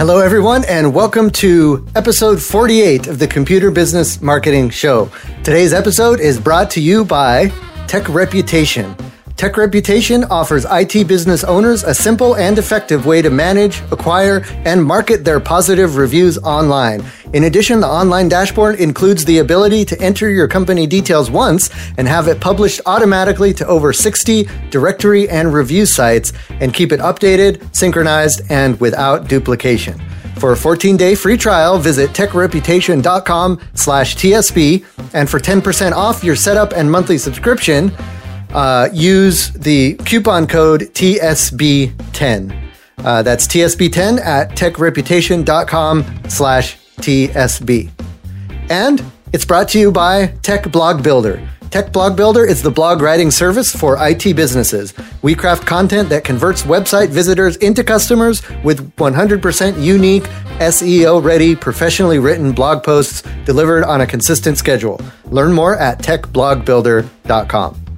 Hello, everyone, and welcome to episode 48 of the Computer Business Marketing Show. Today's episode is brought to you by Tech Reputation. Tech Reputation offers IT business owners a simple and effective way to manage, acquire, and market their positive reviews online. In addition, the online dashboard includes the ability to enter your company details once and have it published automatically to over 60 directory and review sites and keep it updated, synchronized, and without duplication. For a 14-day free trial, visit techreputation.com slash TSB, and for 10% off your setup and monthly subscription, uh, use the coupon code TSB10. Uh, that's TSB10 at techreputation.com slash TSB. And it's brought to you by Tech Blog Builder. Tech Blog Builder is the blog writing service for IT businesses. We craft content that converts website visitors into customers with 100% unique, SEO ready, professionally written blog posts delivered on a consistent schedule. Learn more at techblogbuilder.com.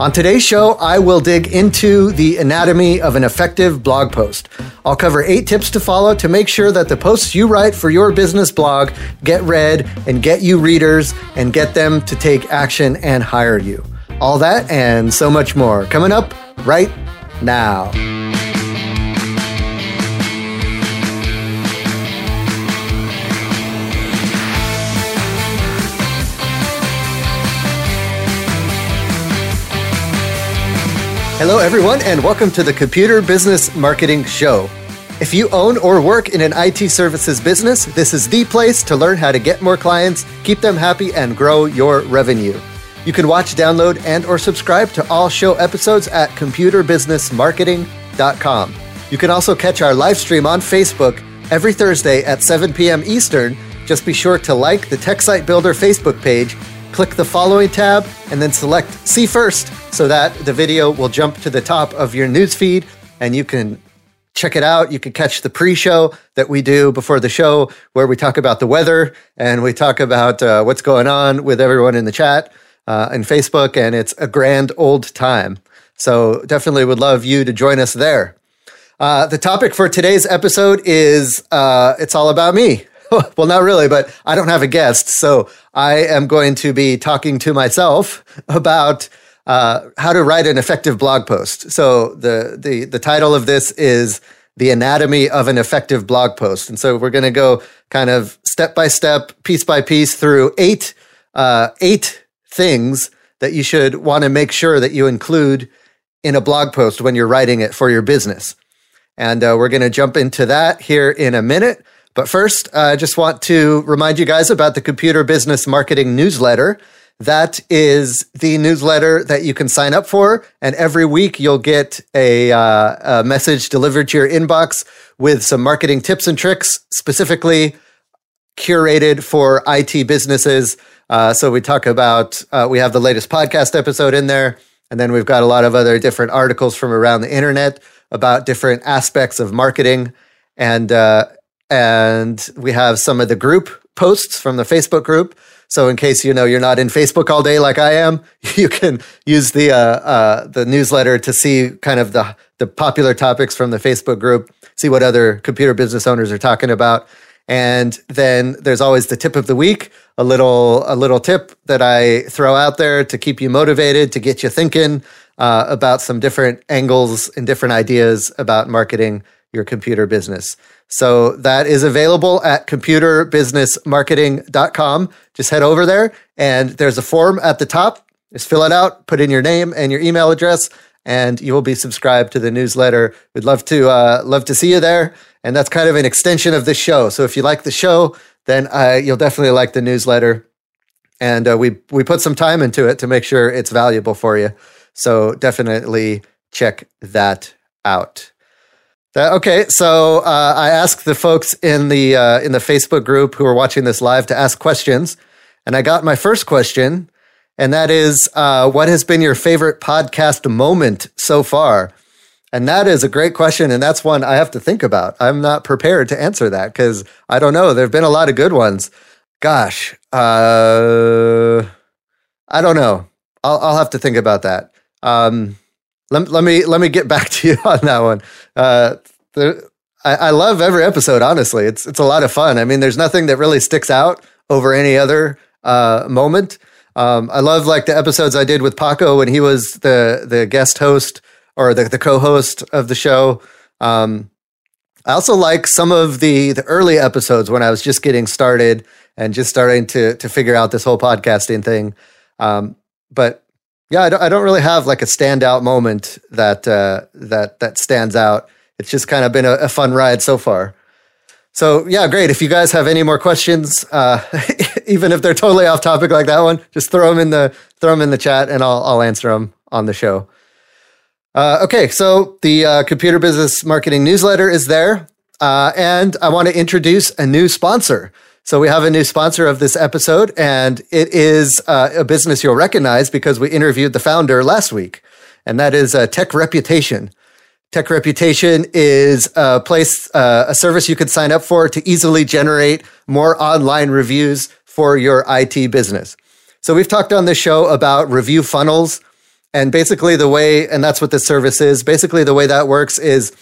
On today's show, I will dig into the anatomy of an effective blog post. I'll cover eight tips to follow to make sure that the posts you write for your business blog get read and get you readers and get them to take action and hire you. All that and so much more coming up right now. Hello, everyone, and welcome to the Computer Business Marketing Show. If you own or work in an IT services business, this is the place to learn how to get more clients, keep them happy, and grow your revenue. You can watch, download, and or subscribe to all show episodes at computerbusinessmarketing.com. You can also catch our live stream on Facebook every Thursday at 7 p.m. Eastern. Just be sure to like the Tech Site Builder Facebook page click the following tab and then select see first so that the video will jump to the top of your newsfeed and you can check it out. You can catch the pre-show that we do before the show where we talk about the weather and we talk about uh, what's going on with everyone in the chat uh, and Facebook and it's a grand old time. So definitely would love you to join us there. Uh, the topic for today's episode is uh, it's all about me. well, not really, but I don't have a guest. So I am going to be talking to myself about uh, how to write an effective blog post. So the, the, the title of this is The Anatomy of an Effective Blog Post. And so we're going to go kind of step by step, piece by piece through eight, uh, eight things that you should want to make sure that you include in a blog post when you're writing it for your business. And uh, we're going to jump into that here in a minute. But first, I just want to remind you guys about the Computer Business Marketing newsletter. That is the newsletter that you can sign up for. And every week you'll get a, uh, a message delivered to your inbox with some marketing tips and tricks specifically curated for IT businesses. Uh, so we talk about, uh, we have the latest podcast episode in there. And then we've got a lot of other different articles from around the internet about different aspects of marketing. And, uh, and we have some of the group posts from the Facebook group. So in case you know you're not in Facebook all day like I am, you can use the uh, uh, the newsletter to see kind of the the popular topics from the Facebook group, see what other computer business owners are talking about, and then there's always the tip of the week, a little a little tip that I throw out there to keep you motivated, to get you thinking uh, about some different angles and different ideas about marketing your computer business. So that is available at computerbusinessmarketing.com. Just head over there and there's a form at the top. Just fill it out, put in your name and your email address, and you will be subscribed to the newsletter. We'd love to uh, love to see you there. And that's kind of an extension of the show. So if you like the show, then uh, you'll definitely like the newsletter. And uh, we we put some time into it to make sure it's valuable for you. So definitely check that out. That, okay, so uh, I asked the folks in the uh, in the Facebook group who are watching this live to ask questions, and I got my first question, and that is, uh, what has been your favorite podcast moment so far? And that is a great question, and that's one I have to think about. I'm not prepared to answer that because I don't know. There've been a lot of good ones. Gosh, uh, I don't know. I'll, I'll have to think about that. Um, let, let me let me get back to you on that one. Uh, the, I, I love every episode. Honestly, it's it's a lot of fun. I mean, there's nothing that really sticks out over any other uh, moment. Um, I love like the episodes I did with Paco when he was the the guest host or the, the co-host of the show. Um, I also like some of the the early episodes when I was just getting started and just starting to to figure out this whole podcasting thing. Um, but yeah, I don't, I don't really have like a standout moment that uh, that that stands out. It's just kind of been a, a fun ride so far. So yeah, great. If you guys have any more questions, uh, even if they're totally off topic like that one, just throw them in the throw them in the chat, and I'll I'll answer them on the show. Uh, okay, so the uh, computer business marketing newsletter is there, uh, and I want to introduce a new sponsor. So we have a new sponsor of this episode, and it is uh, a business you'll recognize because we interviewed the founder last week, and that is uh, Tech Reputation. Tech Reputation is a place, uh, a service you could sign up for to easily generate more online reviews for your IT business. So we've talked on this show about review funnels and basically the way, and that's what this service is. Basically the way that works is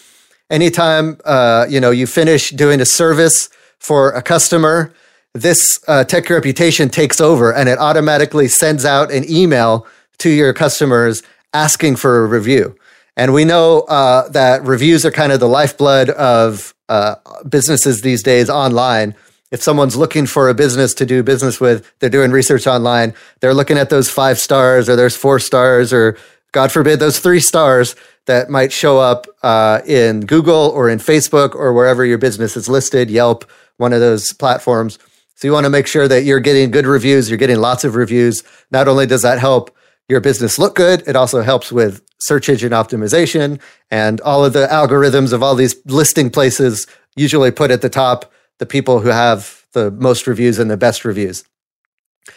anytime, uh, you know, you finish doing a service for a customer, this uh, tech reputation takes over and it automatically sends out an email to your customers asking for a review. And we know uh, that reviews are kind of the lifeblood of uh, businesses these days online. If someone's looking for a business to do business with, they're doing research online, they're looking at those five stars or there's four stars or God forbid those three stars that might show up uh, in Google or in Facebook or wherever your business is listed, Yelp, one of those platforms. So you want to make sure that you're getting good reviews, you're getting lots of reviews. Not only does that help your business look good. It also helps with search engine optimization and all of the algorithms of all these listing places usually put at the top the people who have the most reviews and the best reviews.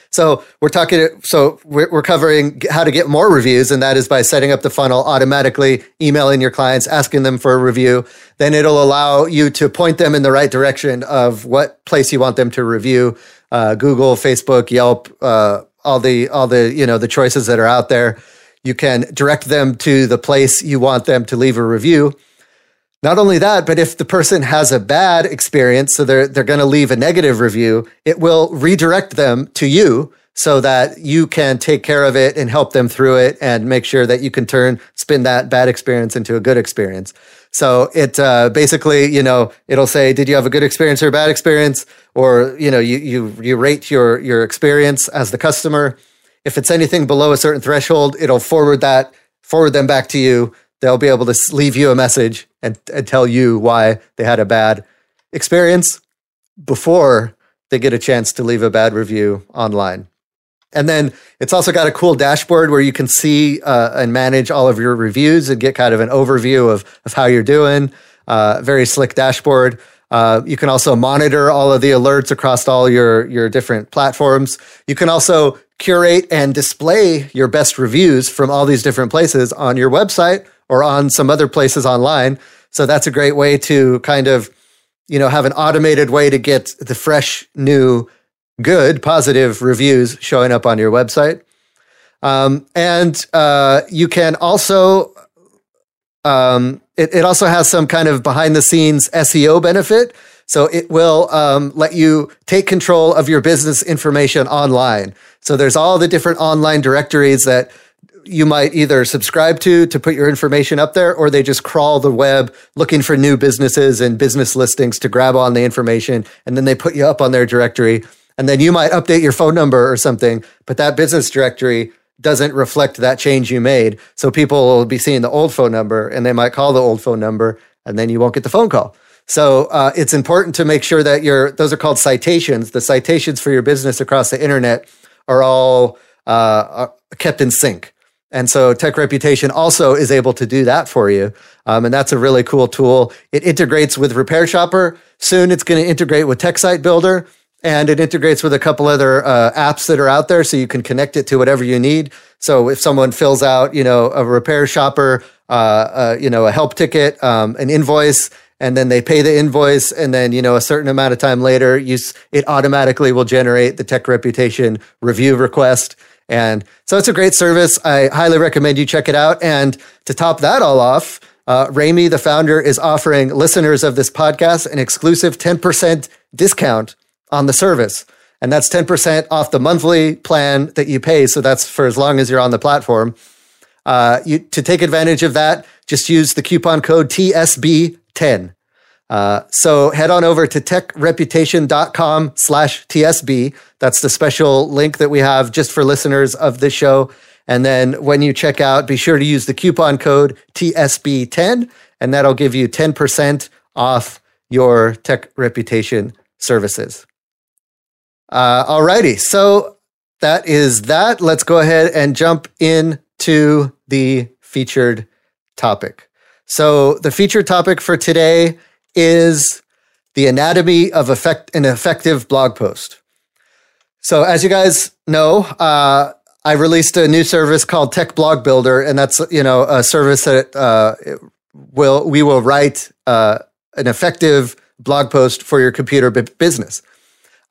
So we're talking, so we're, covering how to get more reviews, and that is by setting up the funnel automatically, emailing your clients, asking them for a review. Then it'll allow you to point them in the right direction of what place you want them to review. Uh, Google, Facebook, Yelp, uh, all the all the you know the choices that are out there. You can direct them to the place you want them to leave a review. Not only that, but if the person has a bad experience, so they're they're going to leave a negative review, it will redirect them to you so that you can take care of it and help them through it and make sure that you can turn spin that bad experience into a good experience. So it uh, basically, you know, it'll say, "Did you have a good experience or a bad experience?" Or you know, you you you rate your your experience as the customer. If it's anything below a certain threshold, it'll forward that forward them back to you. They'll be able to leave you a message and, and tell you why they had a bad experience before they get a chance to leave a bad review online. And then it's also got a cool dashboard where you can see uh, and manage all of your reviews and get kind of an overview of, of how you're doing. Uh, very slick dashboard. Uh, you can also monitor all of the alerts across all your, your different platforms. You can also curate and display your best reviews from all these different places on your website or on some other places online. So that's a great way to kind of, you know, have an automated way to get the fresh, new good positive reviews showing up on your website. Um, and uh, you can also, um, it, it, also has some kind of behind the scenes SEO benefit. So it will um, let you take control of your business information online. So there's all the different online directories that you might either subscribe to to put your information up there or they just crawl the web looking for new businesses and business listings to grab on the information and then they put you up on their directory and then you might update your phone number or something, but that business directory doesn't reflect that change you made. So people will be seeing the old phone number and they might call the old phone number and then you won't get the phone call. So uh, it's important to make sure that your those are called citations. The citations for your business across the internet are all uh, are kept in sync. And so Tech Reputation also is able to do that for you. Um, and that's a really cool tool. It integrates with RepairShopr. Soon it's going to integrate with Tech Site Builder and it integrates with a couple other uh, apps that are out there so you can connect it to whatever you need so if someone fills out you know a RepairShopr uh, uh, you know a help ticket um, an invoice and then they pay the invoice and then you know a certain amount of time later you it automatically will generate the tech reputation review request and so it's a great service i highly recommend you check it out and to top that all off uh, Rami, the founder, is offering listeners of this podcast an exclusive 10% discount on the service. And that's 10% off the monthly plan that you pay. So that's for as long as you're on the platform. Uh, you, to take advantage of that, just use the coupon code TSB10. Uh, so head on over to techreputation.com slash TSB. That's the special link that we have just for listeners of this show. And then when you check out, be sure to use the coupon code TSB10, and that'll give you 10% off your tech reputation services. Uh, alrighty, so that is that. Let's go ahead and jump into the featured topic. So the featured topic for today is the anatomy of effect an effective blog post. So as you guys know, uh, I released a new service called Tech Blog Builder, and that's you know a service that uh, will we will write uh, an effective blog post for your computer b- business.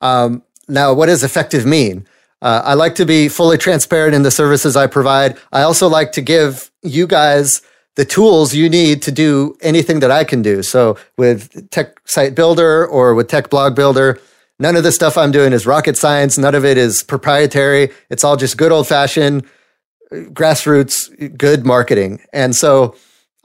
Um, now, what does effective mean? Uh, I like to be fully transparent in the services I provide. I also like to give you guys the tools you need to do anything that I can do. So with Tech Site Builder or with Tech Blog Builder, none of the stuff I'm doing is rocket science. None of it is proprietary. It's all just good old fashioned grassroots good marketing. And so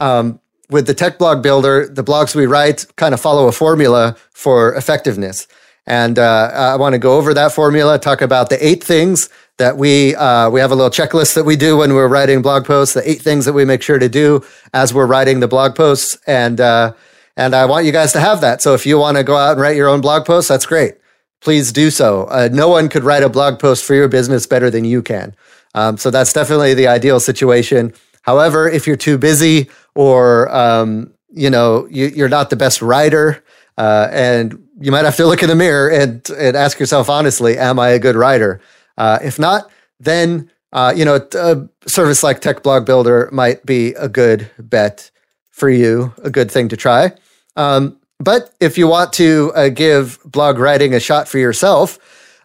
um, with the Tech Blog Builder, the blogs we write kind of follow a formula for effectiveness. And uh, I want to go over that formula, talk about the eight things that we uh, we have a little checklist that we do when we're writing blog posts. The eight things that we make sure to do as we're writing the blog posts, and uh, and I want you guys to have that. So if you want to go out and write your own blog post, that's great. Please do so. Uh, no one could write a blog post for your business better than you can. Um, so that's definitely the ideal situation. However, if you're too busy or um, you know you, are not the best writer, uh, and you might have to look in the mirror and, and ask yourself honestly, am I a good writer? Uh, if not, then uh, you know a service like Tech Blog Builder might be a good bet for you, a good thing to try. Um, but if you want to uh, give blog writing a shot for yourself,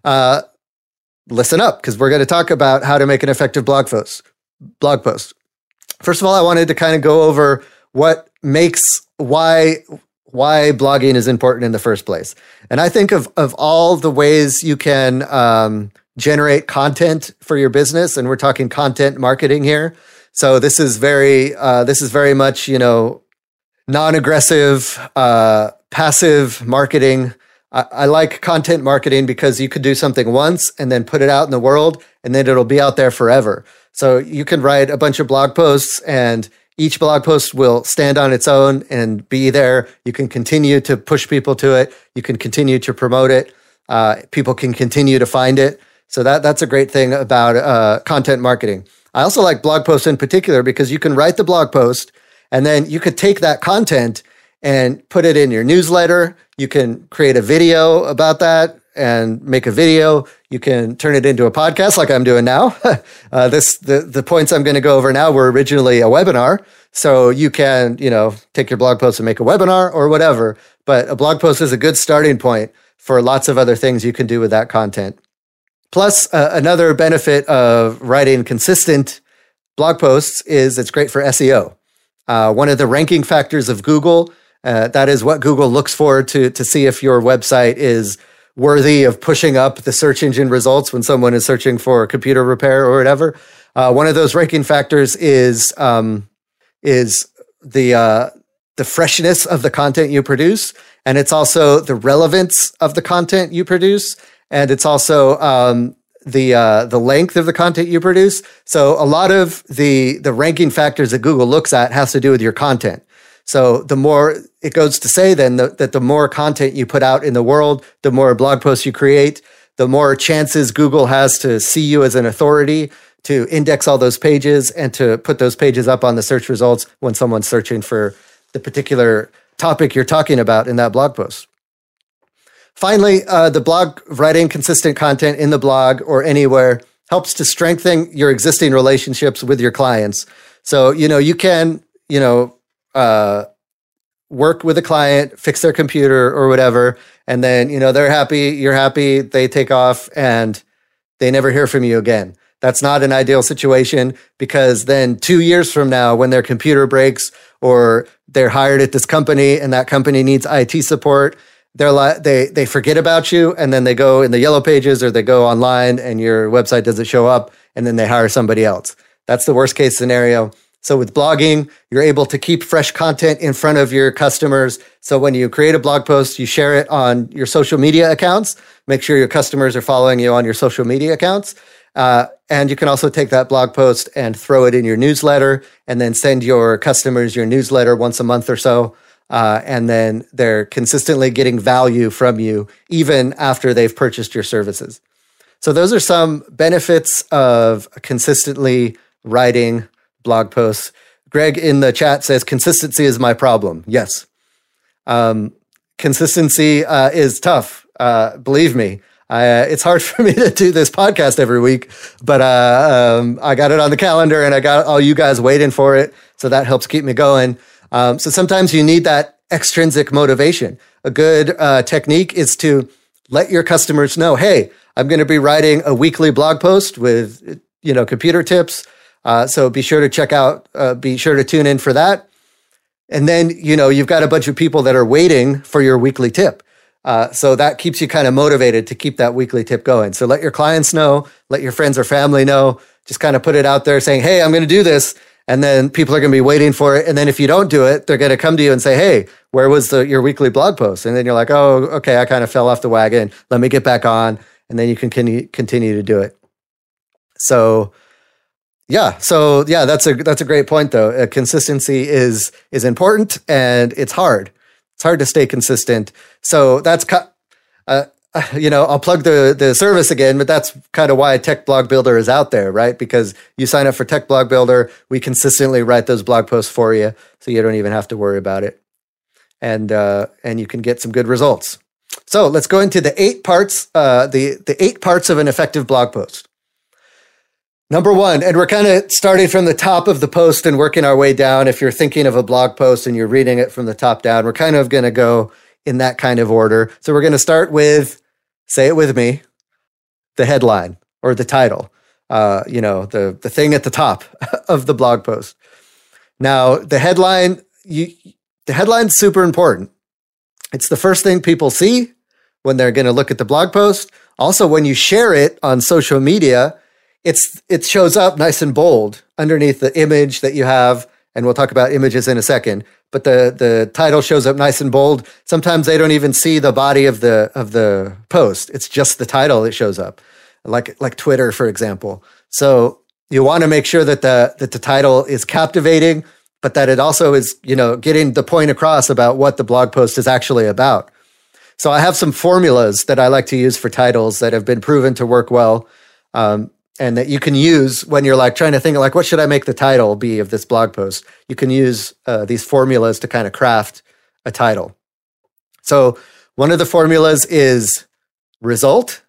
uh, listen up because we're going to talk about how to make an effective blog post. Blog post. First of all, I wanted to kind of go over what makes why why blogging is important in the first place. And I think of of all the ways you can um, generate content for your business, and we're talking content marketing here. So this is very uh, this is very much you know non-aggressive, uh, passive marketing. I, I like content marketing because you could do something once and then put it out in the world, and then it'll be out there forever. So you can write a bunch of blog posts and each blog post will stand on its own and be there. You can continue to push people to it. You can continue to promote it. Uh, people can continue to find it. So that that's a great thing about uh, content marketing. I also like blog posts in particular because you can write the blog post and then you could take that content and put it in your newsletter. You can create a video about that and make a video. You can turn it into a podcast like I'm doing now. uh, this the the points I'm going to go over now were originally a webinar, so you can you know take your blog post and make a webinar or whatever. But a blog post is a good starting point for lots of other things you can do with that content. Plus, uh, another benefit of writing consistent blog posts is it's great for SEO. Uh, one of the ranking factors of Google, uh, that is what Google looks for to, to see if your website is worthy of pushing up the search engine results when someone is searching for computer repair or whatever. Uh, one of those ranking factors is um, is the uh, the freshness of the content you produce, and it's also the relevance of the content you produce, and it's also um, the uh, the length of the content you produce. So a lot of the the ranking factors that Google looks at has to do with your content. So the more it goes to say then the, that the more content you put out in the world, the more blog posts you create, the more chances Google has to see you as an authority to index all those pages and to put those pages up on the search results when someone's searching for the particular topic you're talking about in that blog post. Finally, uh, the blog writing consistent content in the blog or anywhere helps to strengthen your existing relationships with your clients. So, you know, you can, you know, uh, work with a client, fix their computer or whatever, and then, you know, they're happy, you're happy, they take off and they never hear from you again. That's not an ideal situation because then two years from now, when their computer breaks or they're hired at this company and that company needs IT support. They're like, they, they forget about you and then they go in the yellow pages or they go online and your website doesn't show up and then they hire somebody else. That's the worst case scenario. So with blogging, you're able to keep fresh content in front of your customers. So when you create a blog post, you share it on your social media accounts. Make sure your customers are following you on your social media accounts. Uh, and you can also take that blog post and throw it in your newsletter and then send your customers your newsletter once a month or so. Uh, and then they're consistently getting value from you even after they've purchased your services. So those are some benefits of consistently writing blog posts. Greg in the chat says consistency is my problem. Yes. Um, consistency uh, is tough. Uh, believe me. Uh, it's hard for me to do this podcast every week, but uh, um, I got it on the calendar and I got all you guys waiting for it. So that helps keep me going. Um, so sometimes you need that extrinsic motivation. A good uh, technique is to let your customers know, hey, I'm going to be writing a weekly blog post with, you know, computer tips. Uh, so be sure to check out, uh, be sure to tune in for that. And then, you know, you've got a bunch of people that are waiting for your weekly tip. Uh, so that keeps you kind of motivated to keep that weekly tip going. So let your clients know, let your friends or family know, just kind of put it out there saying, Hey, I'm going to do this. And then people are going to be waiting for it. And then if you don't do it, they're going to come to you and say, Hey, where was the, your weekly blog post? And then you're like, Oh, okay. I kind of fell off the wagon. Let me get back on. And then you can continue to do it. So, yeah. So yeah, that's a that's a great point though. Uh, consistency is is important and it's hard. It's hard to stay consistent. So that's uh, you know, I'll plug the the service again, but that's kind of why Tech Blog Builder is out there, right? Because you sign up for Tech Blog Builder, we consistently write those blog posts for you, so you don't even have to worry about it, and uh, and you can get some good results. So let's go into the eight parts, uh, the the eight parts of an effective blog post. Number one, and we're kind of starting from the top of the post and working our way down. If you're thinking of a blog post and you're reading it from the top down, we're kind of going to go in that kind of order. So we're going to start with, say it with me, the headline or the title. Uh, you know, the the thing at the top of the blog post. Now, the headline, you, the headline's super important. It's the first thing people see when they're going to look at the blog post. Also, when you share it on social media, it's it shows up nice and bold underneath the image that you have and we'll talk about images in a second but the the title shows up nice and bold. Sometimes they don't even see the body of the of the post. It's just the title that shows up like like twitter for example. So you want to make sure that the that the title is captivating but that it also is you know getting the point across about what the blog post is actually about. So i have some formulas that i like to use for titles that have been proven to work well. Um, and that you can use when you're like trying to think like what should i make the title be of this blog post? You can use uh, these formulas to kind of craft a title. So one of the formulas is result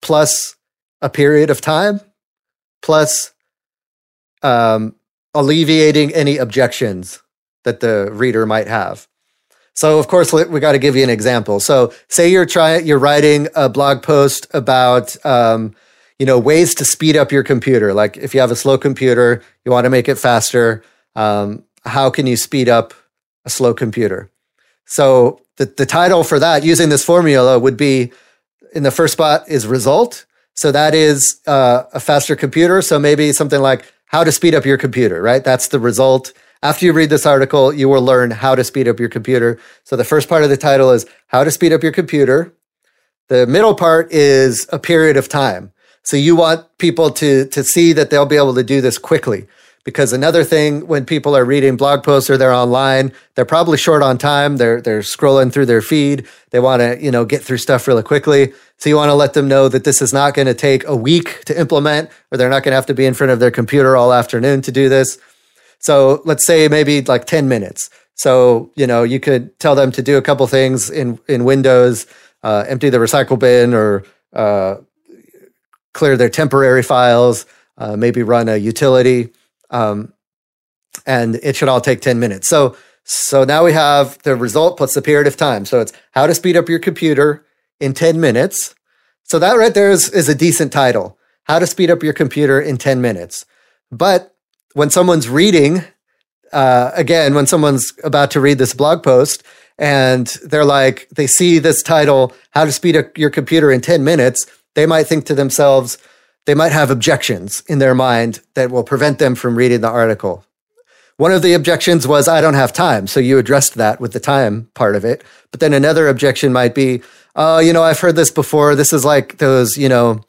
plus a period of time plus um, alleviating any objections that the reader might have. So of course we got to give you an example. So say you're trying you're writing a blog post about um, you know, ways to speed up your computer. Like if you have a slow computer, you want to make it faster. Um, how can you speed up a slow computer? So the, the title for that using this formula would be in the first spot is result. So that is uh, a faster computer. So maybe something like how to speed up your computer, right? That's the result. After you read this article, you will learn how to speed up your computer. So the first part of the title is how to speed up your computer. The middle part is a period of time. So you want people to to see that they'll be able to do this quickly. Because another thing, when people are reading blog posts or they're online, they're probably short on time. They're they're scrolling through their feed. They want to you know get through stuff really quickly. So you want to let them know that this is not going to take a week to implement, or they're not going to have to be in front of their computer all afternoon to do this. So let's say maybe like ten minutes. So you know you could tell them to do a couple things in in Windows, uh, empty the recycle bin, or uh, clear their temporary files, uh, maybe run a utility, um, and it should all take 10 minutes. So, so now we have the result plus the period of time. So it's how to speed up your computer in 10 minutes. So that right there is, is a decent title. How to speed up your computer in 10 minutes. But when someone's reading uh, again, when someone's about to read this blog post and they're like, they see this title, How to Speed Up Your Computer in 10 Minutes, they might think to themselves, they might have objections in their mind that will prevent them from reading the article. One of the objections was, I don't have time. So you addressed that with the time part of it. But then another objection might be, oh, you know, I've heard this before. This is like those, you know,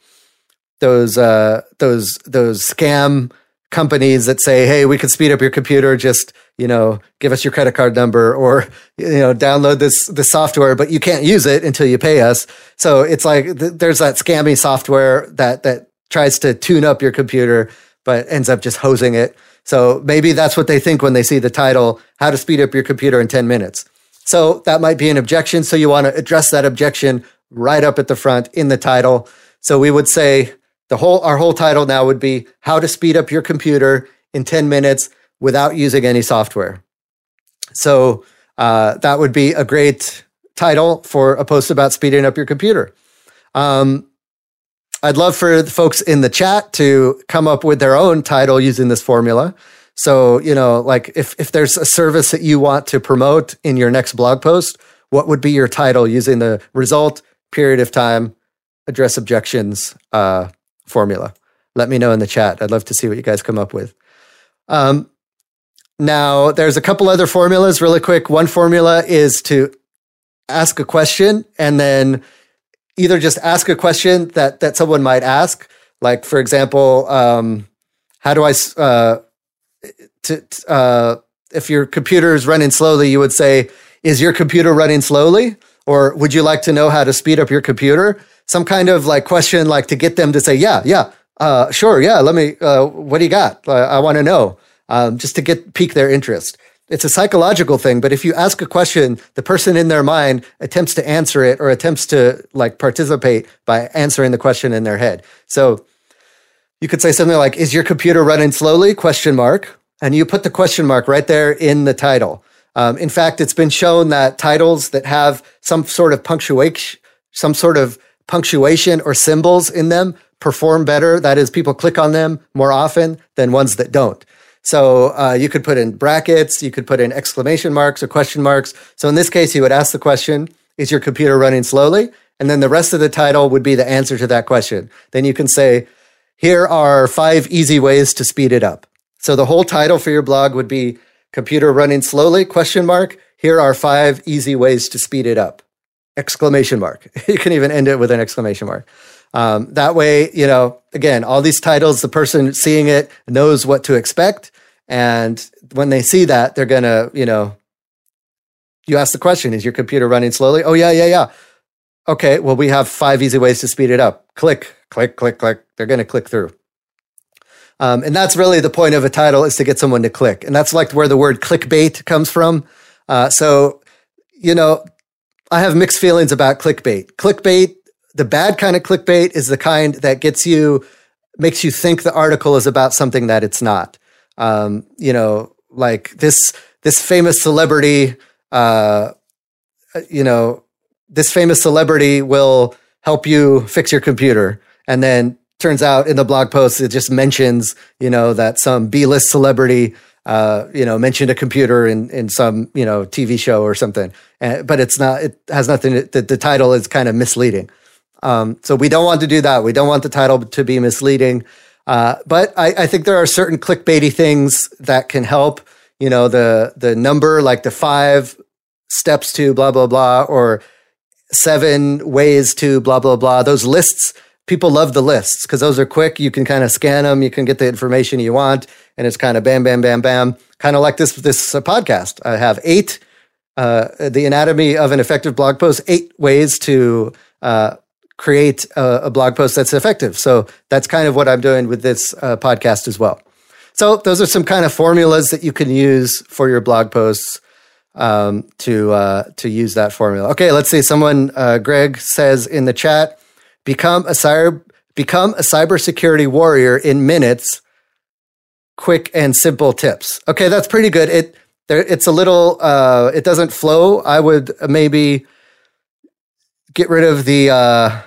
those, uh, those, those scam companies that say, "Hey, we can speed up your computer. Just you know, give us your credit card number, or you know, download this this software, but you can't use it until you pay us." So it's like th- there's that scammy software that that tries to tune up your computer, but ends up just hosing it. So maybe that's what they think when they see the title, "How to Speed Up Your Computer in 10 Minutes." So that might be an objection. So you want to address that objection right up at the front in the title. So we would say the whole our whole title now would be how to speed up your computer in 10 minutes without using any software. So uh, that would be a great title for a post about speeding up your computer. Um, I'd love for the folks in the chat to come up with their own title using this formula. So, you know, like if, if there's a service that you want to promote in your next blog post, what would be your title using the result, period of time, address objections, uh, formula. Let me know in the chat. I'd love to see what you guys come up with. Um, now, there's a couple other formulas really quick. One formula is to ask a question and then either just ask a question that, that someone might ask. Like, for example, um, how do I, uh, uh, if your computer is running slowly, you would say, is your computer running slowly? Or would you like to know how to speed up your computer? Some kind of like question, like to get them to say, yeah, yeah, uh, sure, yeah, let me, uh, what do you got? Uh, I want to know, um, just to get pique their interest. It's a psychological thing, but if you ask a question, the person in their mind attempts to answer it or attempts to like participate by answering the question in their head. So you could say something like, is your computer running slowly? Question mark. And you put the question mark right there in the title. Um, in fact, it's been shown that titles that have some sort of punctuation, some sort of punctuation or symbols in them perform better. That is, people click on them more often than ones that don't. So uh, you could put in brackets, you could put in exclamation marks or question marks. So in this case, you would ask the question, is your computer running slowly? And then the rest of the title would be the answer to that question. Then you can say, here are five easy ways to speed it up. So the whole title for your blog would be computer running slowly question mark. Here are five easy ways to speed it up exclamation mark. you can even end it with an exclamation mark. Um, that way, you know, again, all these titles, the person seeing it knows what to expect. And when they see that, they're going to, you know, you ask the question, is your computer running slowly? Oh, yeah, yeah, yeah. Okay, well, we have five easy ways to speed it up. Click, click, click, click. They're going to click through. Um, and that's really the point of a title is to get someone to click. And that's like where the word clickbait comes from. Uh, so, you know, I have mixed feelings about clickbait. Clickbait, the bad kind of clickbait is the kind that gets you, makes you think the article is about something that it's not. Um, you know, like this, this famous celebrity, uh, you know, this famous celebrity will help you fix your computer. And then turns out in the blog post, it just mentions, you know, that some B list celebrity uh, you know, mentioned a computer in, in some, you know, TV show or something. Uh, but it's not, it has nothing, the, the title is kind of misleading. Um, so we don't want to do that. We don't want the title to be misleading. Uh, but I, I, think there are certain clickbaity things that can help, you know, the, the number, like the five steps to blah, blah, blah, or seven ways to blah, blah, blah. Those lists people love the lists because those are quick. You can kind of scan them. You can get the information you want, and it's kind of bam, bam, bam, bam. Kind of like this this uh, podcast. I have eight. Uh, the anatomy of an effective blog post. Eight ways to uh, create a, a, blog post that's effective. So that's kind of what I'm doing with this uh, podcast as well. So those are some kind of formulas that you can use for your blog posts um, to uh, to use that formula. Okay, let's see. Someone, uh, Greg says in the chat, Become a cyber become a cybersecurity warrior in minutes. Quick and simple tips. Okay, that's pretty good. It there, it's a little uh, it doesn't flow. I would maybe get rid of the uh,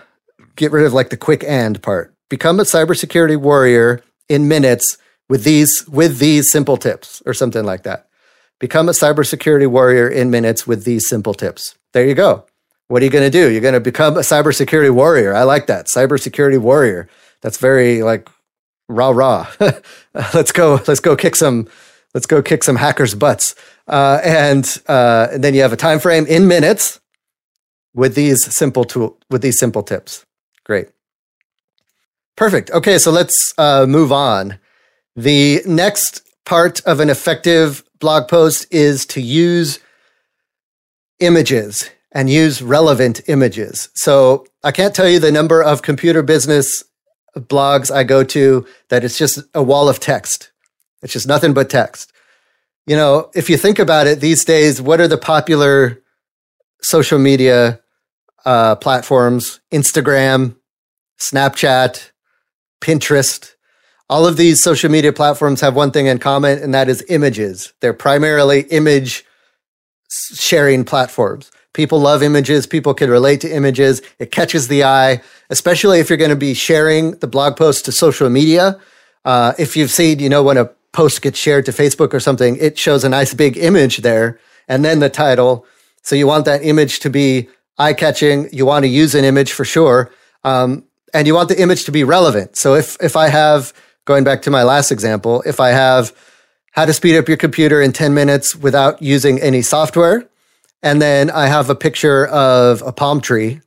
get rid of like the quick and part. Become a cybersecurity warrior in minutes with these with these simple tips or something like that. Become a cybersecurity warrior in minutes with these simple tips. There you go. What are you going to do? You're going to become a cybersecurity warrior. I like that. Cybersecurity warrior. That's very like rah rah. let's go. Let's go kick some. Let's go kick some hackers' butts. Uh, and, uh, and then you have a time frame in minutes with these simple tool with these simple tips. Great. Perfect. Okay, so let's uh, move on. The next part of an effective blog post is to use images and use relevant images. So I can't tell you the number of computer business blogs I go to that it's just a wall of text. It's just nothing but text. You know, if you think about it these days, what are the popular social media uh, platforms? Instagram, Snapchat, Pinterest. All of these social media platforms have one thing in common, and that is images. They're primarily image sharing platforms. People love images. People can relate to images. It catches the eye, especially if you're going to be sharing the blog post to social media. Uh, if you've seen, you know, when a post gets shared to Facebook or something, it shows a nice big image there and then the title. So you want that image to be eye catching. You want to use an image for sure. Um, and you want the image to be relevant. So if, if I have, going back to my last example, if I have how to speed up your computer in 10 minutes without using any software, and then I have a picture of a palm tree,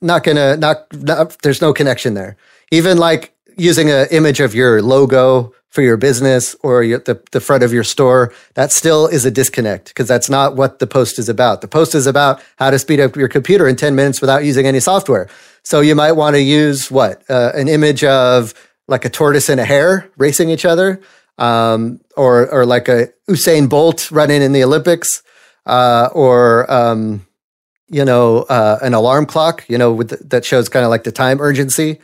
not gonna, not, not there's no connection there. Even like using an image of your logo for your business or your, the, the front of your store, that still is a disconnect because that's not what the post is about. The post is about how to speed up your computer in 10 minutes without using any software. So you might want to use what? Uh, an image of like a tortoise and a hare racing each other, um, or, or like a Usain Bolt running in the Olympics, uh, or, um, you know, uh, an alarm clock, you know, the, that shows kind of like the time urgency.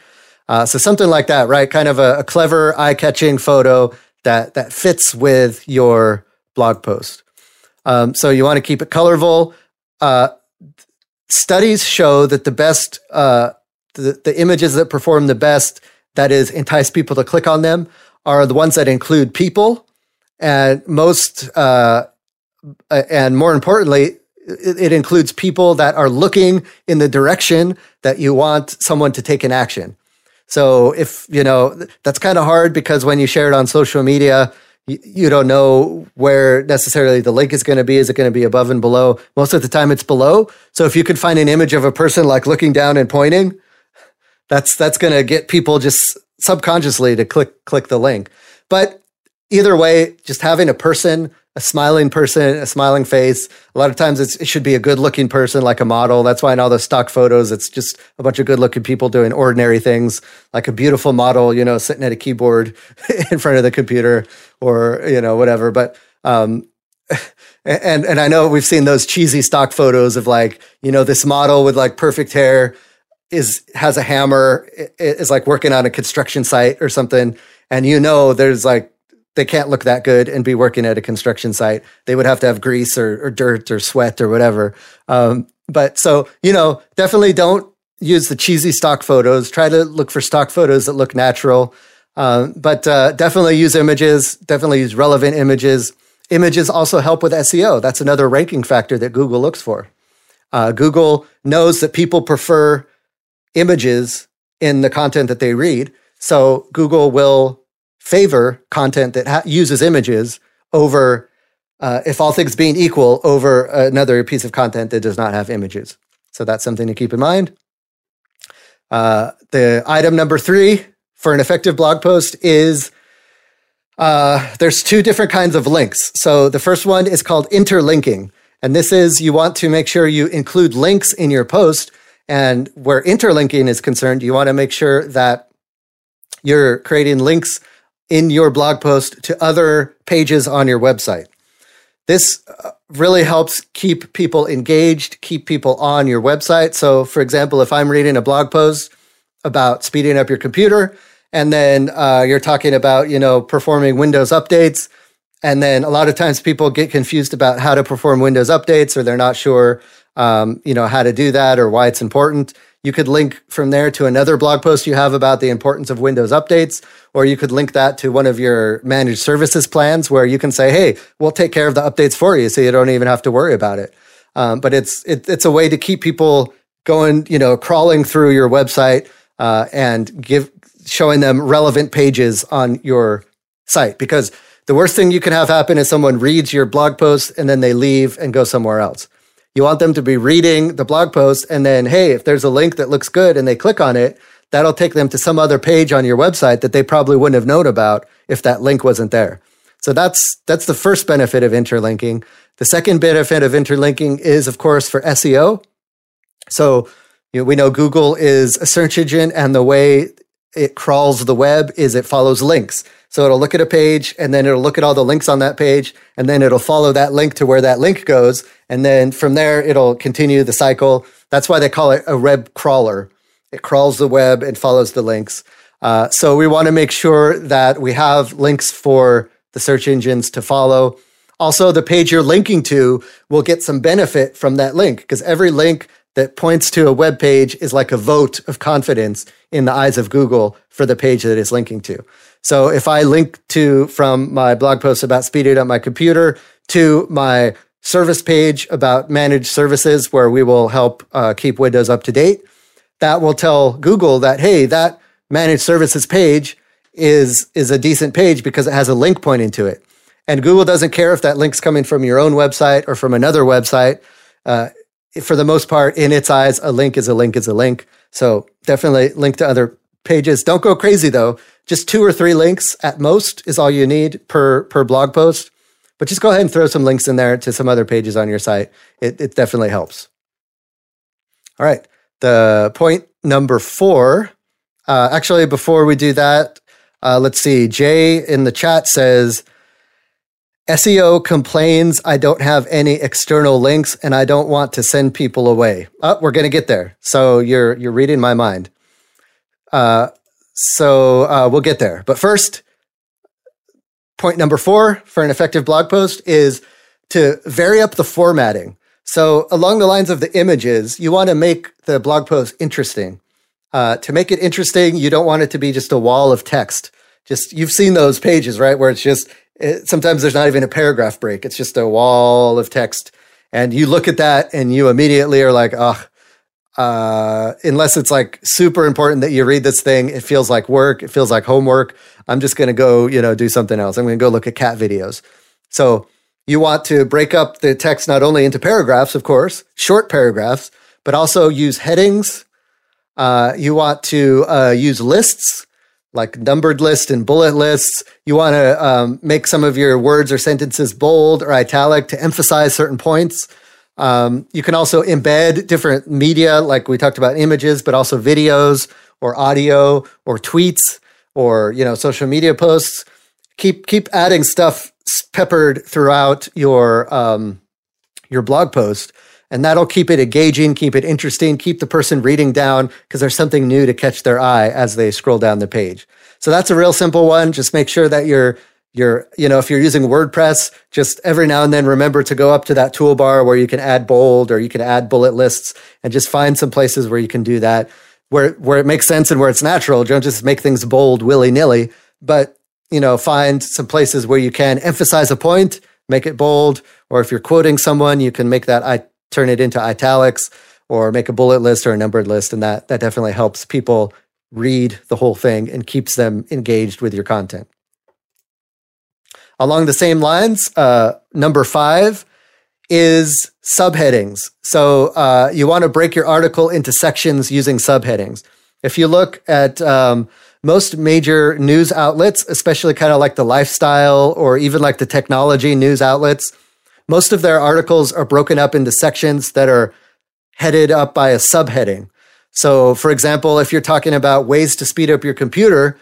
Uh, so something like that, right? Kind of a, a clever, eye-catching photo that that fits with your blog post. Um, so you want to keep it colorful. Uh, studies show that the best, uh, the, the images that perform the best, that is, entice people to click on them, are the ones that include people, and most, uh, and more importantly, it, includes people that are looking in the direction that you want someone to take an action. So if, you know, that's kind of hard because when you share it on social media, you don't know where necessarily the link is going to be. Is it going to be above and below? Most of the time it's below. So if you could find an image of a person like looking down and pointing, that's, that's going to get people just subconsciously to click, click the link. But either way, just having a person a smiling person, a smiling face. A lot of times it should be a good looking person, like a model. That's why in all the stock photos, it's just a bunch of good looking people doing ordinary things, like a beautiful model, you know, sitting at a keyboard in front of the computer or, you know, whatever. But, um, and, and I know we've seen those cheesy stock photos of like, you know, this model with like perfect hair is, has a hammer, is like working on a construction site or something. And you know, there's like, they can't look that good and be working at a construction site. They would have to have grease or, or dirt or sweat or whatever. Um, but so, you know, definitely don't use the cheesy stock photos. Try to look for stock photos that look natural. Um, but uh, definitely use images, definitely use relevant images. Images also help with SEO. That's another ranking factor that Google looks for. Uh, Google knows that people prefer images in the content that they read. So Google will favor content that ha- uses images over, uh, if all things being equal, over another piece of content that does not have images. So that's something to keep in mind. Uh, the item number three for an effective blog post is uh, there's two different kinds of links. So the first one is called interlinking. And this is you want to make sure you include links in your post. And where interlinking is concerned, you want to make sure that you're creating links in your blog post to other pages on your website. This uh, really helps keep people engaged, keep people on your website. So, for example, if I'm reading a blog post about speeding up your computer, and then uh, you're talking about, you know, performing Windows updates, and then a lot of times people get confused about how to perform Windows updates, or they're not sure, um, you know, how to do that or why it's important. You could link from there to another blog post you have about the importance of Windows updates, or you could link that to one of your managed services plans where you can say, "Hey, we'll take care of the updates for you, so you don't even have to worry about it." Um, but it's it, it's a way to keep people going, you know, crawling through your website uh, and give showing them relevant pages on your site because the worst thing you can have happen is someone reads your blog post and then they leave and go somewhere else. You want them to be reading the blog post and then, hey, if there's a link that looks good and they click on it, that'll take them to some other page on your website that they probably wouldn't have known about if that link wasn't there. So that's that's the first benefit of interlinking. The second benefit of interlinking is, of course, for SEO. So you know, we know Google is a search engine, and the way it crawls the web is it follows links. So it'll look at a page and then it'll look at all the links on that page and then it'll follow that link to where that link goes. And then from there, it'll continue the cycle. That's why they call it a web crawler. It crawls the web and follows the links. Uh, so we want to make sure that we have links for the search engines to follow. Also, the page you're linking to will get some benefit from that link because every link that points to a web page is like a vote of confidence in the eyes of Google for the page that it's linking to. So if I link to from my blog post about speeding up my computer to my service page about managed services where we will help uh, keep Windows up to date, that will tell Google that, hey, that managed services page is, is a decent page because it has a link pointing to it. And Google doesn't care if that link's coming from your own website or from another website. Uh, for the most part, in its eyes, a link is a link is a link. So definitely link to other pages. Don't go crazy though. Just two or three links at most is all you need per per blog post. But just go ahead and throw some links in there to some other pages on your site. It, it definitely helps. All right. The point number four. Uh, actually, before we do that, uh, let's see. Jay in the chat says, SEO complains I don't have any external links and I don't want to send people away. Oh, we're going to get there. So you're you're reading my mind. Uh, so uh, we'll get there. But first, point number four for an effective blog post is to vary up the formatting. So along the lines of the images, you want to make the blog post interesting. Uh, to make it interesting, you don't want it to be just a wall of text. Just you've seen those pages, right, where it's just it, sometimes there's not even a paragraph break. It's just a wall of text. And you look at that and you immediately are like, oh, uh, unless it's like super important that you read this thing, it feels like work. It feels like homework. I'm just going to go, you know, do something else. I'm going to go look at cat videos. So you want to break up the text not only into paragraphs, of course, short paragraphs, but also use headings. Uh, you want to uh, use lists like numbered lists and bullet lists. You want to um, make some of your words or sentences bold or italic to emphasize certain points. Um, you can also embed different media, like we talked about images, but also videos or audio or tweets or you know social media posts. Keep keep adding stuff peppered throughout your um, your blog post and that'll keep it engaging, keep it interesting, keep the person reading down because there's something new to catch their eye as they scroll down the page. So that's a real simple one. Just make sure that you're you're, you know, if you're using WordPress, just every now and then remember to go up to that toolbar where you can add bold or you can add bullet lists and just find some places where you can do that where where it makes sense and where it's natural. Don't just make things bold willy-nilly, but you know, find some places where you can emphasize a point, make it bold, or if you're quoting someone, you can make that I turn it into italics or make a bullet list or a numbered list. And that, that definitely helps people read the whole thing and keeps them engaged with your content. Along the same lines, uh, number five is subheadings. So uh, you want to break your article into sections using subheadings. If you look at um, most major news outlets, especially kind of like the lifestyle or even like the technology news outlets, most of their articles are broken up into sections that are headed up by a subheading. So, for example, if you're talking about ways to speed up your computer,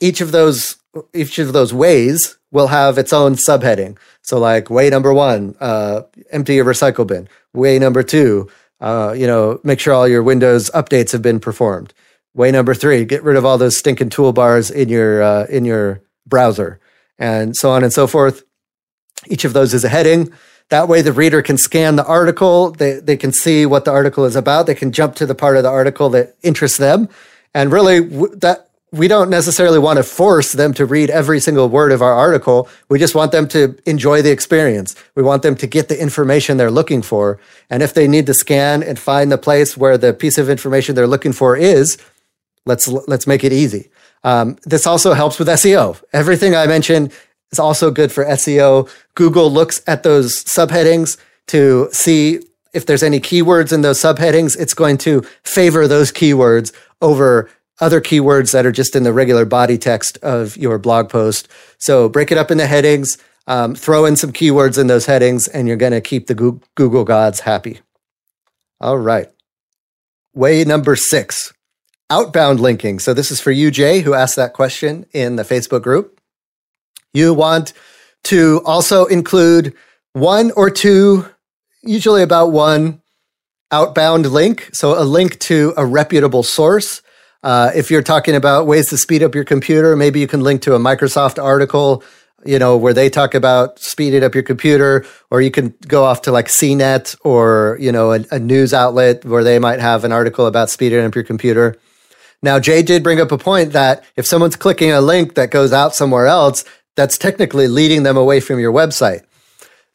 each of those each of those ways will have its own subheading. So, like way number one, uh, empty your recycle bin. Way number two, uh, you know, make sure all your Windows updates have been performed. Way number three, get rid of all those stinking toolbars in your uh, in your browser, and so on and so forth. Each of those is a heading. That way, the reader can scan the article. They, they can see what the article is about. They can jump to the part of the article that interests them. And really, that we don't necessarily want to force them to read every single word of our article. We just want them to enjoy the experience. We want them to get the information they're looking for. And if they need to scan and find the place where the piece of information they're looking for is, let's let's make it easy. Um, this also helps with SEO. Everything I mentioned is also good for SEO. Google looks at those subheadings to see if there's any keywords in those subheadings. It's going to favor those keywords over other keywords that are just in the regular body text of your blog post. So break it up into headings, um, throw in some keywords in those headings, and you're going to keep the Google gods happy. All right. Way number six outbound linking. So this is for you, Jay, who asked that question in the Facebook group. You want to also include one or two, usually about one outbound link. So a link to a reputable source. Uh, if you're talking about ways to speed up your computer, maybe you can link to a Microsoft article, you know, where they talk about speeding up your computer, or you can go off to like CNET or, you know, a, a news outlet where they might have an article about speeding up your computer. Now, Jay did bring up a point that if someone's clicking a link that goes out somewhere else, that's technically leading them away from your website.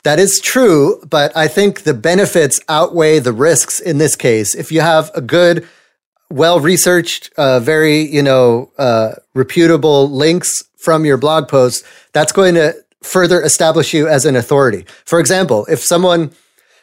That is true, but I think the benefits outweigh the risks in this case. If you have a good, well researched, uh, very, you know, uh, reputable links from your blog post, that's going to further establish you as an authority. For example, if someone,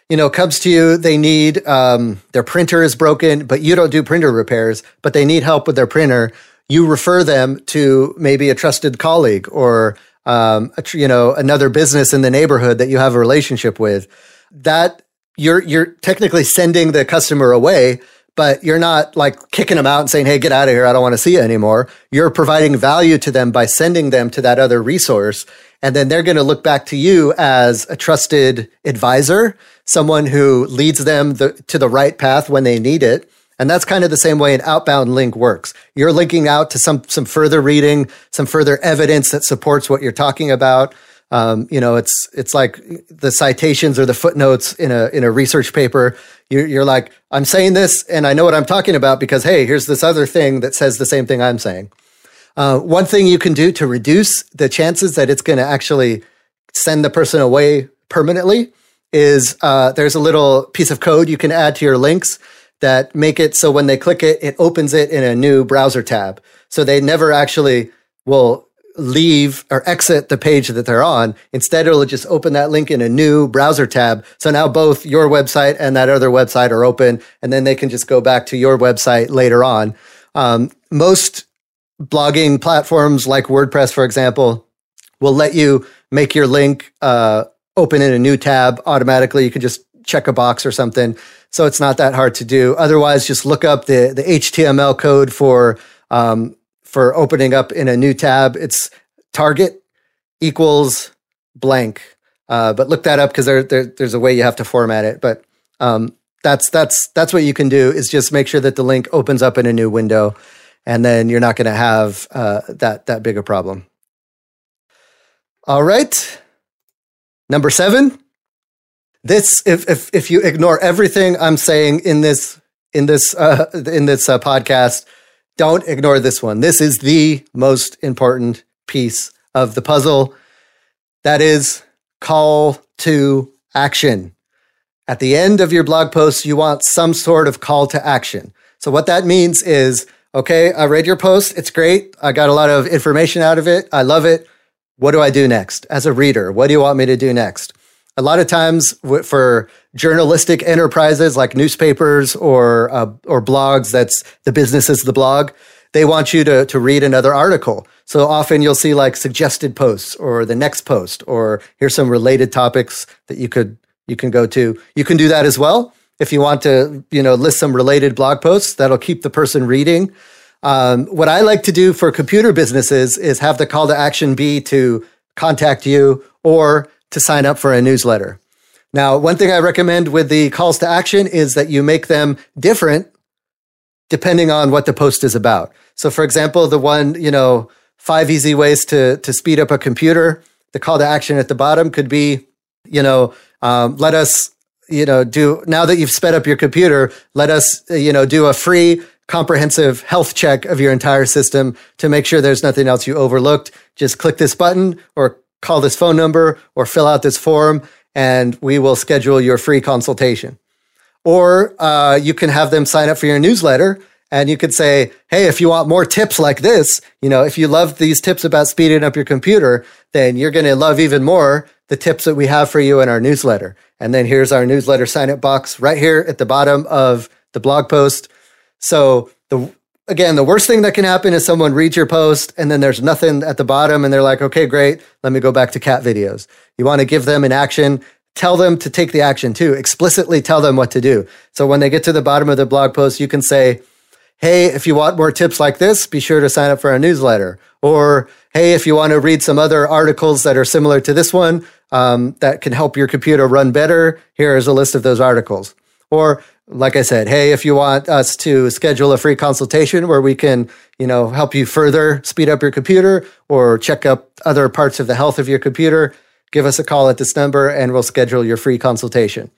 you know, comes to you, they need, um, their printer is broken, but you don't do printer repairs, but they need help with their printer you refer them to maybe a trusted colleague or um, a, you know another business in the neighborhood that you have a relationship with. That you're you're technically sending the customer away, but you're not like kicking them out and saying, "Hey, get out of here! I don't want to see you anymore." You're providing value to them by sending them to that other resource, and then they're going to look back to you as a trusted advisor, someone who leads them the, to the right path when they need it and that's kind of the same way an outbound link works. You're linking out to some some further reading, some further evidence that supports what you're talking about. Um, you know, it's it's like the citations or the footnotes in a in a research paper. You're, you're like, I'm saying this, and I know what I'm talking about because hey, here's this other thing that says the same thing I'm saying. Uh, one thing you can do to reduce the chances that it's going to actually send the person away permanently is uh, there's a little piece of code you can add to your links that make it so when they click it, it opens it in a new browser tab. So they never actually will leave or exit the page that they're on. Instead, it'll just open that link in a new browser tab. So now both your website and that other website are open, and then they can just go back to your website later on. Um, most blogging platforms like WordPress, for example, will let you make your link uh, open in a new tab automatically. You can just check a box or something. So it's not that hard to do. Otherwise, just look up the, the HTML code for, um, for opening up in a new tab. It's target equals blank. Uh, but look that up because there, there, there's a way you have to format it. But um, that's that's that's what you can do is just make sure that the link opens up in a new window, and then you're not going to have uh, that that big a problem. All right, number seven this if if if you ignore everything I'm saying in this in this uh, in this uh, podcast, don't ignore this one. This is the most important piece of the puzzle. That is call to action. At the end of your blog post, you want some sort of call to action. So what that means is, okay, I read your post. It's great. I got a lot of information out of it. I love it. What do I do next as a reader? What do you want me to do next? A lot of times for journalistic enterprises like newspapers or uh, or blogs that's the business is the blog they want you to to read another article. So often you'll see like suggested posts or the next post or here's some related topics that you could you can go to. You can do that as well. If you want to you know list some related blog posts that'll keep the person reading. Um, what i like to do for computer businesses is have the call to action be to contact you or to sign up for a newsletter. Now, one thing I recommend with the calls to action is that you make them different depending on what the post is about. So, for example, the one, you know, five easy ways to, to speed up a computer, the call to action at the bottom could be You know, um, let us, you know, do now that you've sped up your computer, let us, you know, do a free comprehensive health check of your entire system to make sure there's nothing else you overlooked. Just click this button or call this phone number or fill out this form and we will schedule your free consultation. Or uh, you can have them sign up for your newsletter and you could say, hey, if you want more tips like this, you know, if you love these tips about speeding up your computer, then you're going to love even more the tips that we have for you in our newsletter. And then here's our newsletter sign up box right here at the bottom of the blog post. So the again, the worst thing that can happen is someone reads your post and then there's nothing at the bottom and they're like, okay, great. Let me go back to cat videos. You want to give them an action. Tell them to take the action too. Explicitly tell them what to do. So when they get to the bottom of the blog post, you can say, Hey, if you want more tips like this, be sure to sign up for our newsletter. Or, Hey, if you want to read some other articles that are similar to this one, um, that can help your computer run better, here is a list of those articles. Or, like I said, hey, if you want us to schedule a free consultation where we can, you know, help you further speed up your computer or check up other parts of the health of your computer, give us a call at this number and we'll schedule your free consultation.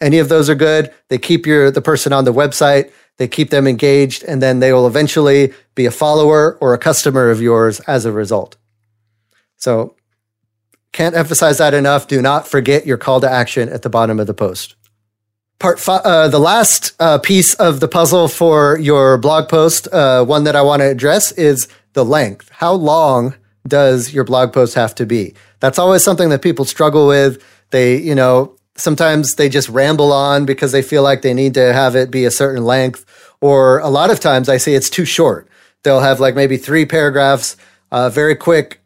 Any of those are good. They keep your the person on the website, they keep them engaged, and then they will eventually be a follower or a customer of yours as a result. So can't emphasize that enough. Do not forget your call to action at the bottom of the post part five, uh, the last uh, piece of the puzzle for your blog post, uh, one that I want to address is the length. How long does your blog post have to be? That's always something that people struggle with. They, you know, sometimes they just ramble on because they feel like they need to have it be a certain length. Or a lot of times I say it's too short. They'll have like maybe three paragraphs, uh, very quick.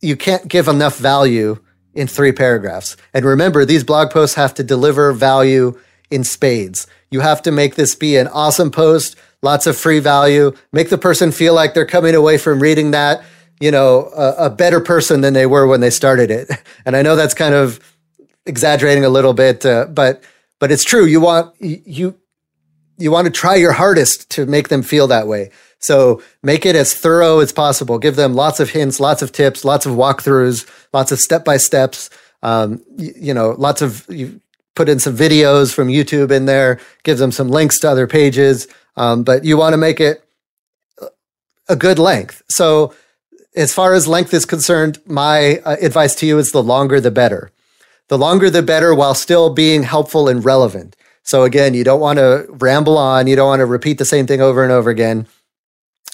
You can't give enough value in three paragraphs. And remember, these blog posts have to deliver value in spades. You have to make this be an awesome post, lots of free value, make the person feel like they're coming away from reading that, you know, a, a better person than they were when they started it. And I know that's kind of exaggerating a little bit, uh, but but it's true. You want you you want to try your hardest to make them feel that way. So make it as thorough as possible. Give them lots of hints, lots of tips, lots of walkthroughs, lots of step by steps. Um, you, you, know, lots of you, put in some videos from YouTube in there, gives them some links to other pages. Um, but you want to make it a good length. So, as far as length is concerned, my uh, advice to you is the longer the better. The longer the better while still being helpful and relevant. So, again, you don't want to ramble on, you don't want to repeat the same thing over and over again,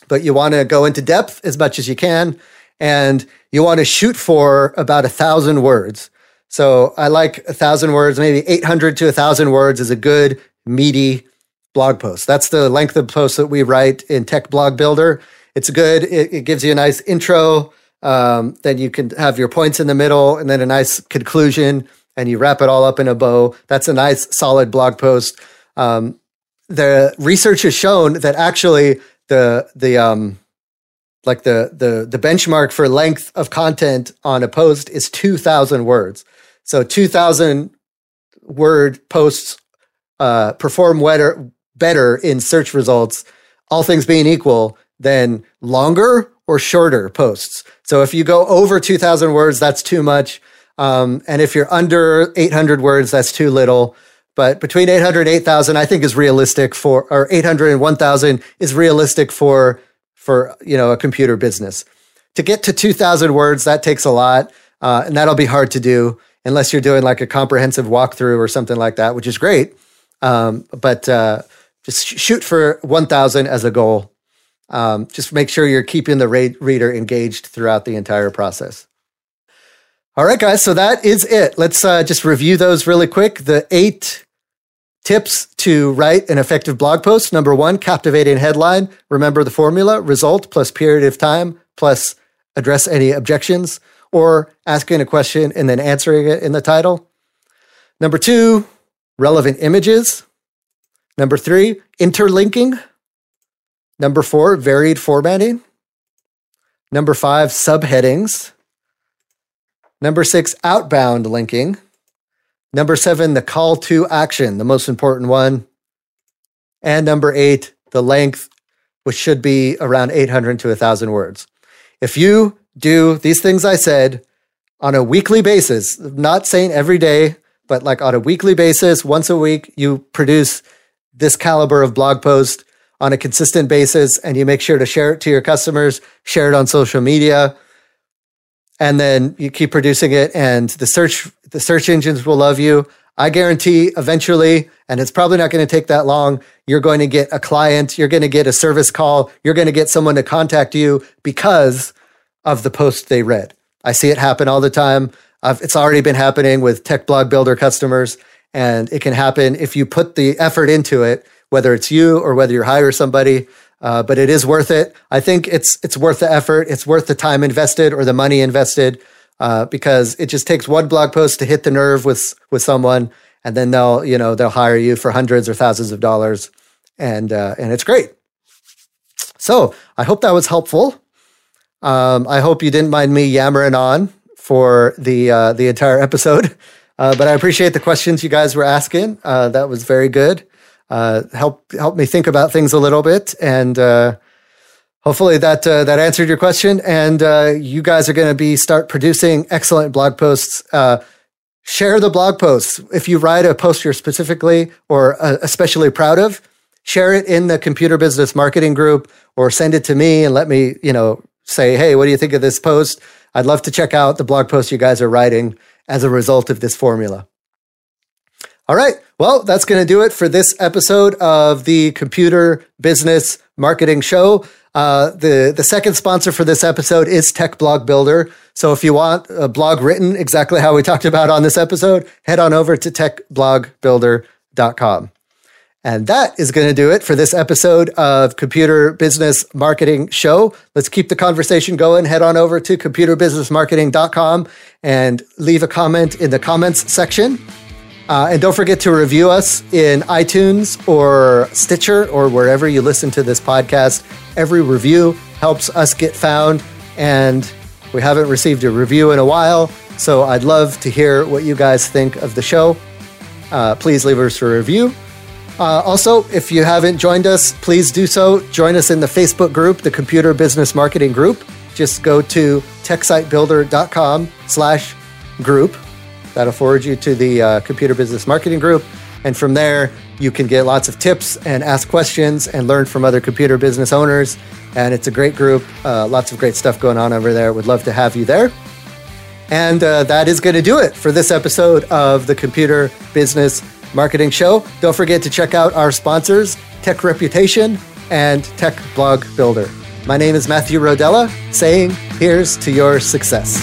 but you want to go into depth as much as you can. And you want to shoot for about a thousand words. So I like a thousand words, maybe 800 to a thousand words is a good meaty blog post. That's the length of post that we write in Tech Blog Builder. It's good. It, it gives you a nice intro. Um, then you can have your points in the middle and then a nice conclusion and you wrap it all up in a bow. That's a nice solid blog post. Um, the research has shown that actually the, the, um, like the, the, the benchmark for length of content on a post is 2000 words. So 2000 word posts uh, perform better, better in search results, all things being equal, than longer or shorter posts. So if you go over 2000 words, that's too much. Um, and if you're under 800 words, that's too little. But between 800 and 8000, I think is realistic for, or 800 and 1000 is realistic for, for, you know, a computer business. To get to 2000 words, that takes a lot. Uh, and that'll be hard to do unless you're doing like a comprehensive walkthrough or something like that, which is great. Um, but uh, just shoot for 1,000 as a goal. Um, just make sure you're keeping the reader engaged throughout the entire process. All right, guys. So that is it. Let's uh, just review those really quick. The eight tips to write an effective blog post. Number one, captivating headline. Remember the formula result plus period of time plus address any objections or asking a question and then answering it in the title. Number two, relevant images. Number three, interlinking. Number four, varied formatting. Number five, subheadings. Number six, outbound linking. Number seven, the call to action, the most important one. And number eight, the length, which should be around 800 to 1,000 words. If you do these things I said on a weekly basis, not saying every day, but like on a weekly basis, once a week, you produce this caliber of blog post on a consistent basis and you make sure to share it to your customers, share it on social media, and then you keep producing it and the search the search engines will love you. I guarantee eventually, and it's probably not going to take that long, you're going to get a client, you're going to get a service call, you're going to get someone to contact you because of the post they read. I see it happen all the time. I've, it's already been happening with tech blog builder customers, and it can happen if you put the effort into it, whether it's you or whether you hire somebody. Uh, but it is worth it. I think it's it's worth the effort. It's worth the time invested or the money invested uh, because it just takes one blog post to hit the nerve with with someone, and then they'll you know they'll hire you for hundreds or thousands of dollars, and uh, and it's great. So I hope that was helpful. Um, I hope you didn't mind me yammering on for the uh, the entire episode, uh, but I appreciate the questions you guys were asking. Uh, that was very good uh, help help me think about things a little bit, and uh, hopefully that uh, that answered your question. And you guys are going to be start producing excellent blog posts. Share the blog posts if you write a post you're specifically or especially proud of. Share it in the computer business marketing group, or send it to me and let me, you know, say, hey, what do you think of this post? I'd love to check out the blog post you guys are writing as a result of this formula. All right. Well, that's going to do it for this episode of the Computer Business Marketing Show. Uh, the the second sponsor for this episode is Tech Blog Builder. So if you want a blog written exactly how we talked about on this episode, head on over to techblogbuilder.com. And that is going to do it for this episode of Computer Business Marketing Show. Let's keep the conversation going. Head on over to computerbusinessmarketing.com and leave a comment in the comments section. Uh, and don't forget to review us in iTunes or Stitcher or wherever you listen to this podcast. Every review helps us get found, and we haven't received a review in a while. So I'd love to hear what you guys think of the show. Uh, please leave us a review. Uh, also, if you haven't joined us, please do so. Join us in the Facebook group, the Computer Business Marketing Group. Just go to techsitebuilder.com slash group That'll forward you to the uh, Computer Business Marketing Group. And from there, you can get lots of tips and ask questions and learn from other computer business owners. And it's a great group, uh, lots of great stuff going on over there. Would love to have you there. And uh, that is going to do it for this episode of the Computer Business Marketing Show. Don't forget to check out our sponsors, Tech Reputation and Tech Blog Builder. My name is Matthew Rodela, saying, here's to your success.